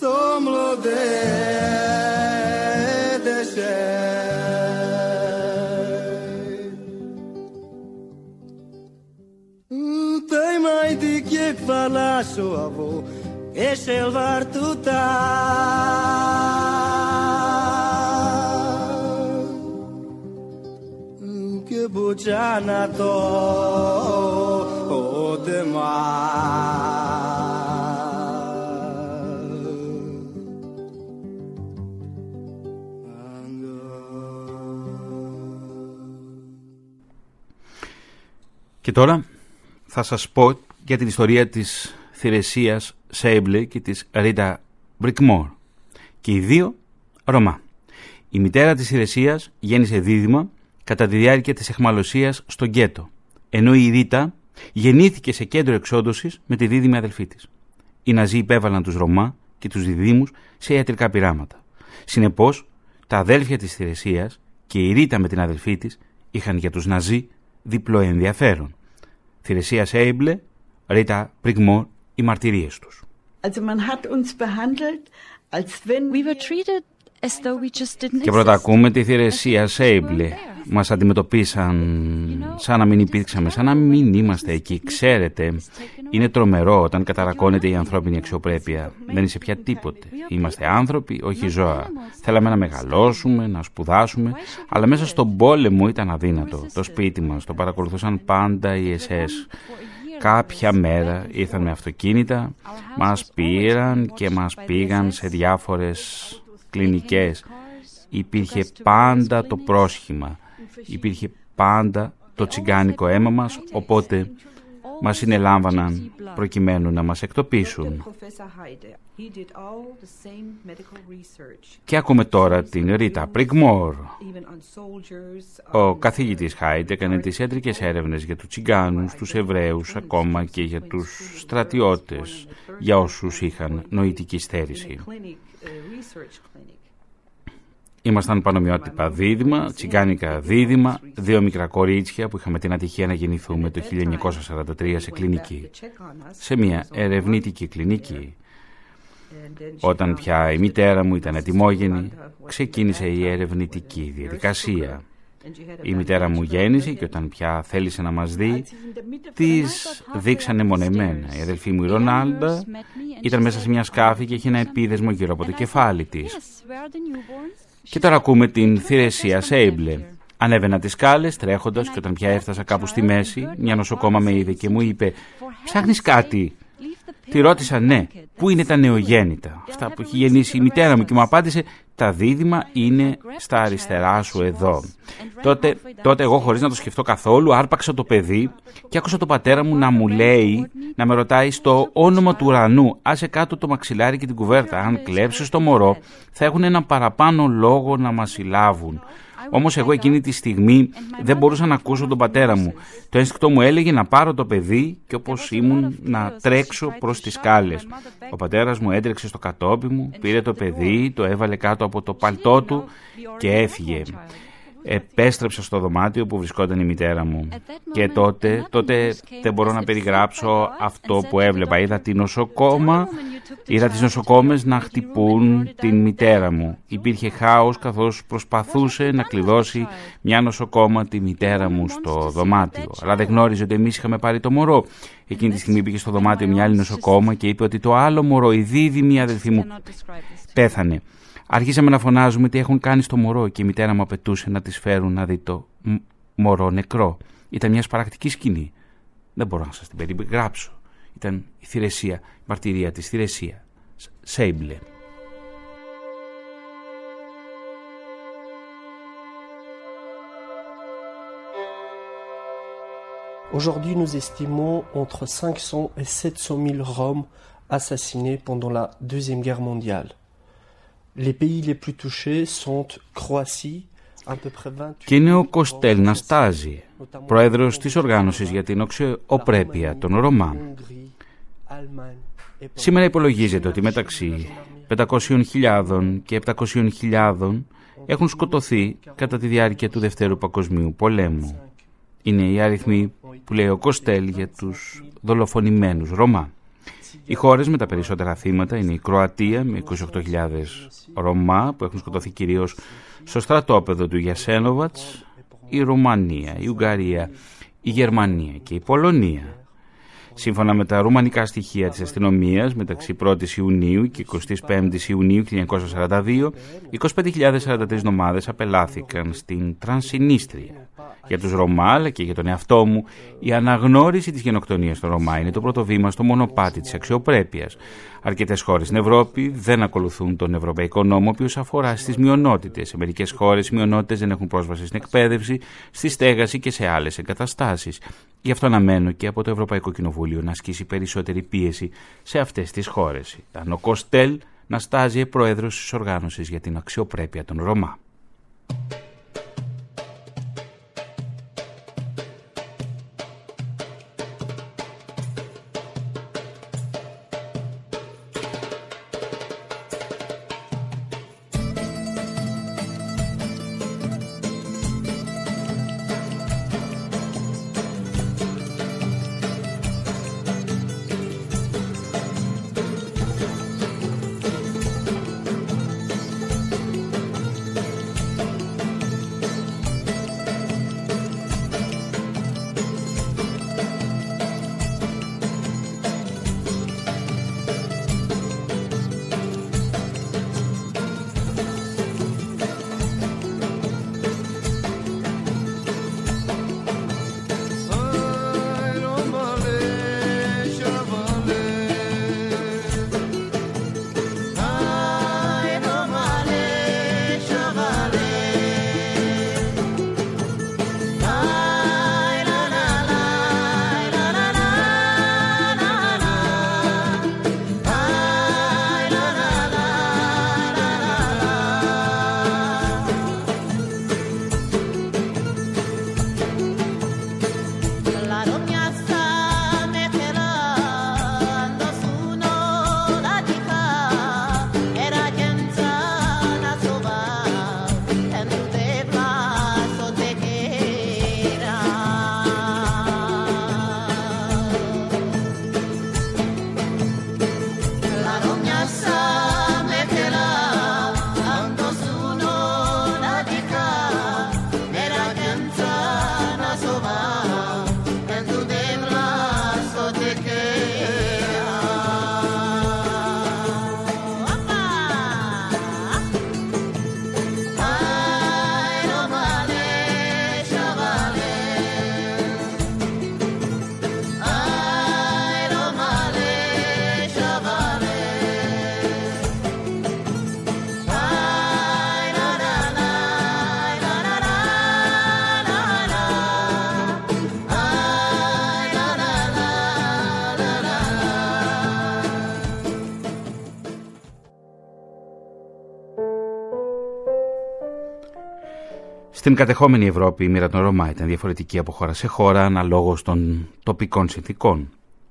C: So mlode deše Tăi mai dic e falașul avo Eșel vartutar Che buciana to o de Και τώρα θα σας πω για την ιστορία της Θηρεσίας Σέιμπλε και της Ρίτα Μπρικμόρ. Και οι δύο Ρωμά. Η μητέρα της Θηρεσίας γέννησε δίδυμα κατά τη διάρκεια της εχμαλωσίας στο γκέτο, ενώ η Ρίτα γεννήθηκε σε κέντρο εξόντωσης με τη δίδυμη αδελφή της. Οι Ναζί υπέβαλαν τους Ρωμά και τους διδήμους σε ιατρικά πειράματα. Συνεπώς, τα αδέλφια της Θηρεσίας και η Ρίτα με την αδελφή της είχαν για τους Ναζί διπλό ενδιαφέρον. Θηρεσίας Σέιμπλε, Ρίτα Πριγμόρ, οι μαρτυρίες τους.
I: Also man hat uns behandelt, als wenn
J: We were treated as though we just didn't
C: Και πρώτα
J: exist.
C: ακούμε τη Θηρεσία Σέιμπλε. Μας αντιμετωπίσαν σαν να μην υπήρξαμε, σαν να μην είμαστε εκεί. Ξέρετε, είναι τρομερό όταν καταρακώνεται η ανθρώπινη αξιοπρέπεια. Δεν είσαι πια τίποτε. Είμαστε άνθρωποι, όχι ζώα. Θέλαμε να μεγαλώσουμε, να σπουδάσουμε, αλλά μέσα στον πόλεμο ήταν αδύνατο. Το σπίτι μας το παρακολουθούσαν πάντα οι ΕΣΕΣ. Κάποια μέρα ήρθαν με αυτοκίνητα, μας πήραν και μας πήγαν σε διάφορες κλινικές. Υπήρχε πάντα το πρόσχημα, υπήρχε πάντα το τσιγκάνικο αίμα μας, οπότε μας συνελάμβαναν προκειμένου να μας εκτοπίσουν. Και ακούμε τώρα την Ρίτα Πριγμόρ. Ο καθηγητής Χάιντ έκανε τις έντρικες έρευνες για τους Τσιγκάνους, τους Εβραίους, ακόμα και για τους στρατιώτες, για όσους είχαν νοητική στέρηση. Ήμασταν πανομοιότυπα δίδυμα, τσιγκάνικα δίδυμα, δύο μικρά κορίτσια που είχαμε την ατυχία να γεννηθούμε το 1943 σε κλινική. Σε μια ερευνητική κλινική. Όταν πια η μητέρα μου ήταν ετοιμόγενη, ξεκίνησε η ερευνητική διαδικασία. Η μητέρα μου γέννησε και όταν πια θέλησε να μας δει, τις δείξανε μονεμένα. Η αδελφή μου η Ρονάλντα ήταν μέσα σε μια σκάφη και είχε ένα επίδεσμο γύρω από το κεφάλι της. Και τώρα ακούμε την θηρεσία Σέιμπλε. Ανέβαινα τις σκάλες τρέχοντας και όταν πια έφτασα κάπου στη μέση, μια νοσοκόμα με είδε και μου είπε «Ψάχνεις κάτι» Τη ρώτησα ναι, πού είναι τα νεογέννητα, αυτά που έχει γεννήσει η μητέρα μου και μου απάντησε τα δίδυμα είναι στα αριστερά σου εδώ. Τότε, τότε εγώ χωρίς να το σκεφτώ καθόλου άρπαξα το παιδί και άκουσα τον πατέρα μου να μου λέει, να με ρωτάει στο όνομα του ουρανού, άσε κάτω το μαξιλάρι και την κουβέρτα, αν κλέψεις το μωρό θα έχουν ένα παραπάνω λόγο να μας συλλάβουν. Όμως εγώ εκείνη τη στιγμή δεν μπορούσα να ακούσω τον πατέρα μου. Το ένστικτο μου έλεγε να πάρω το παιδί και όπως ήμουν να τρέξω προς τις σκάλες. Ο πατέρας μου έτρεξε στο κατόπι μου, πήρε το παιδί, το έβαλε κάτω από το παλτό του και έφυγε επέστρεψα στο δωμάτιο που βρισκόταν η μητέρα μου. Και τότε, τότε δεν μπορώ να περιγράψω αυτό που έβλεπα. Είδα την νοσοκόμα, είδα τις νοσοκόμες να χτυπούν την μητέρα μου. Υπήρχε χάος καθώς προσπαθούσε να κλειδώσει μια νοσοκόμα τη μητέρα μου στο δωμάτιο. Αλλά δεν γνώριζε ότι εμείς είχαμε πάρει το μωρό. Εκείνη τη στιγμή πήγε στο δωμάτιο μια άλλη νοσοκόμα και είπε ότι το άλλο μωρό, η δίδυμη αδελφή μου, πέθανε. Αρχίσαμε να φωνάζουμε τι έχουν κάνει στο μωρό και η μητέρα μου απαιτούσε να της φέρουν να δει το μωρό νεκρό. Ήταν μια σπαρακτική σκηνή. Δεν μπορώ να σας την περιγράψω. Ήταν η θηρεσία, η μαρτυρία της θηρεσία. Σέιμπλε.
K: Aujourd'hui, nous estimons entre 500 et 700 000 Roms assassinés pendant la Deuxième Guerre mondiale.
C: Και είναι ο Κοστέλ Ναστάζη, πρόεδρος της οργάνωσης για την οξεοπρέπεια των Ρωμά. Σήμερα υπολογίζεται ότι μεταξύ 500.000 και 700.000 έχουν σκοτωθεί κατά τη διάρκεια του Δευτέρου Παγκοσμίου Πολέμου. Είναι οι αριθμοί που λέει ο Κοστέλ για τους δολοφονημένους Ρωμά. Οι χώρες με τα περισσότερα θύματα είναι η Κροατία με 28.000 Ρωμά που έχουν σκοτωθεί κυρίως στο στρατόπεδο του Γιασένοβατς, η Ρουμανία, η Ουγγαρία, η Γερμανία και η Πολωνία. Σύμφωνα με τα ρουμανικά στοιχεία της αστυνομίας, μεταξύ 1ης Ιουνίου και 25ης Ιουνίου 1942, 25.043 νομάδες απελάθηκαν στην Τρανσινίστρια. Για τους Ρωμά, αλλά και για τον εαυτό μου, η αναγνώριση της γενοκτονίας των Ρωμά είναι το πρώτο βήμα στο μονοπάτι της αξιοπρέπειας. Αρκετές χώρες στην Ευρώπη δεν ακολουθούν τον Ευρωπαϊκό νόμο, ο οποίος αφορά στις μειονότητες. Σε μερικές χώρες οι μειονότητες δεν έχουν πρόσβαση στην εκπαίδευση, στη στέγαση και σε άλλες εγκαταστάσεις. Γι' αυτό αναμένω και από το Ευρωπαϊκό Κοινοβούλιο να ασκήσει περισσότερη πίεση σε αυτές τις χώρες. Ήταν ο Κοστέλ να στάζει πρόεδρος της οργάνωσης για την αξιοπρέπεια των Ρωμά. Στην κατεχόμενη Ευρώπη η μοίρα των Ρωμά ήταν διαφορετική από χώρα σε χώρα αναλόγως των τοπικών συνθήκων.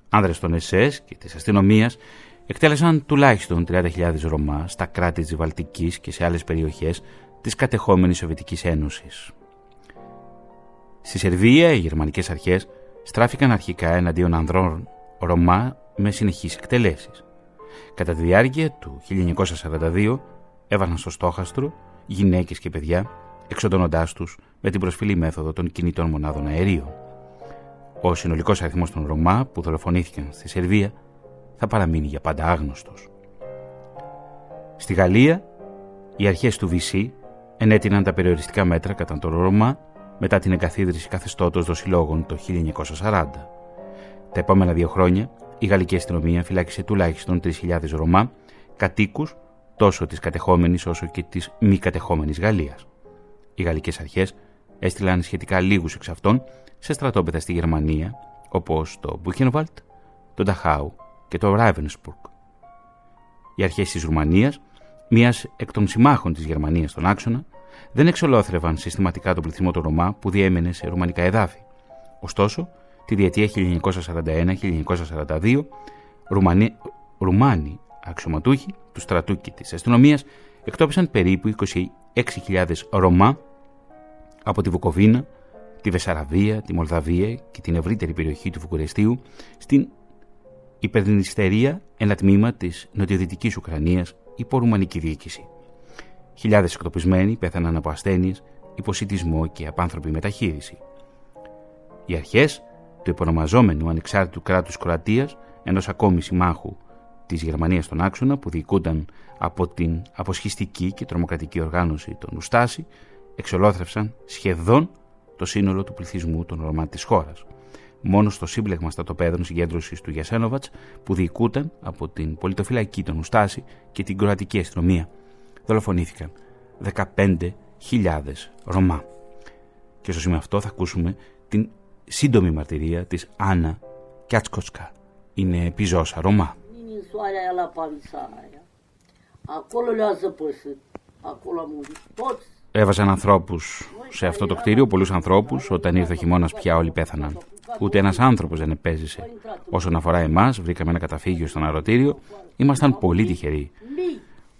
C: Άνδρες των ΕΣΕΣ και της αστυνομίας εκτέλεσαν τουλάχιστον 30.000 Ρωμά στα κράτη της Βαλτικής και σε άλλες περιοχές της κατεχόμενης Σοβιετικής Ένωσης. Στη Σερβία οι γερμανικές αρχές στράφηκαν αρχικά εναντίον ανδρών Ρωμά με συνεχείς εκτελέσεις. Κατά τη διάρκεια του 1942 έβαλαν στο στόχαστρο γυναίκες και παιδιά εξοντώνοντάς τους με την προσφυλή μέθοδο των κινητών μονάδων αερίων. Ο συνολικός αριθμός των Ρωμά που δολοφονήθηκαν στη Σερβία θα παραμείνει για πάντα άγνωστος. Στη Γαλλία, οι αρχές του VC ενέτειναν τα περιοριστικά μέτρα κατά τον Ρωμά μετά την εγκαθίδρυση καθεστώτος των συλλόγων το 1940. Τα επόμενα δύο χρόνια, η γαλλική αστυνομία φυλάκισε τουλάχιστον 3.000 Ρωμά, κατοίκους τόσο της κατεχόμενης όσο και της μη κατεχόμενης Γαλλίας. Οι γαλλικές αρχές έστειλαν σχετικά λίγους εξ αυτών σε στρατόπεδα στη Γερμανία, όπως το Μπούχενβαλτ, το Νταχάου και το Ράιβενσπουργκ. Οι αρχές της Ρουμανίας, μία εκ των συμμάχων της Γερμανίας στον άξονα, δεν εξολόθρευαν συστηματικά τον πληθυσμό των Ρωμά που διέμενε σε ρουμανικά εδάφη. Ωστόσο, τη διετία 1941-1942, Ρουμάνοι αξιωματούχοι του στρατού και της αστυνομίας εκτόπισαν περίπου 26.000 Ρωμά από τη Βουκοβίνα, τη Βεσαραβία, τη Μολδαβία και την ευρύτερη περιοχή του Βουκουρεστίου στην υπερδινιστερία ένα τμήμα της νοτιοδυτικής Ουκρανίας υπό ρουμανική διοίκηση. Χιλιάδες εκτοπισμένοι πέθαναν από ασθένειες, υποσυτισμό και απάνθρωπη μεταχείριση. Οι αρχές του υπονομαζόμενου ανεξάρτητου κράτους Κροατίας, ενός ακόμη συμμάχου της Γερμανίας στον άξονα που διοικούνταν από την αποσχιστική και τρομοκρατική οργάνωση των Ουστάση, εξολόθρευσαν σχεδόν το σύνολο του πληθυσμού των Ρωμά της χώρας. Μόνο στο σύμπλεγμα στατοπέδων συγκέντρωσης του Γιασένοβατς που διοικούταν από την πολιτοφυλακή των Ουστάση και την κροατική αστυνομία δολοφονήθηκαν 15.000 Ρωμά. Και στο σημείο αυτό θα ακούσουμε την σύντομη μαρτυρία της Άννα Κιάτσκοτσκα. Είναι επιζώσα Ρωμά. Έβαζαν ανθρώπους σε αυτό το κτίριο, πολλούς ανθρώπους. Όταν ήρθε ο χειμώνας, πια όλοι πέθαναν. Ούτε ένας άνθρωπος δεν επέζησε. Όσον αφορά εμάς, βρήκαμε ένα καταφύγιο στο ναρωτήριο. Ήμασταν πολύ τυχεροί.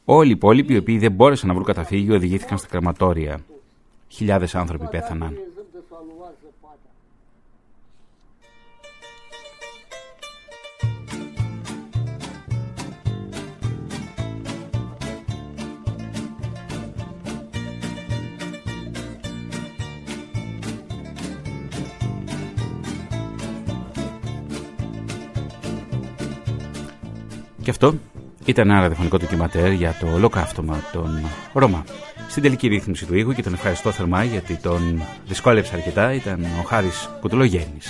C: Όλοι οι υπόλοιποι, οι οποίοι δεν μπόρεσαν να βρουν καταφύγιο, οδηγήθηκαν στα κρεματόρια. Χιλιάδες άνθρωποι πέθαναν. Και αυτό ήταν ένα ραδιοφωνικό ντοκιματέρ για το ολοκαύτωμα των Ρώμα. Στην τελική ρύθμιση του ήχου και τον ευχαριστώ θερμά γιατί τον δυσκόλεψε αρκετά ήταν ο Χάρης Κουτουλογέννης.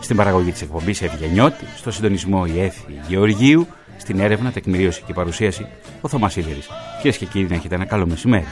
C: Στην παραγωγή της εκπομπής Ευγενιώτη, στο συντονισμό η Έφη Γεωργίου, στην έρευνα, τεκμηρίωση και παρουσίαση ο Θωμάς Ήλιερης. Κυρίες και κύριοι, να έχετε ένα καλό μεσημέρι.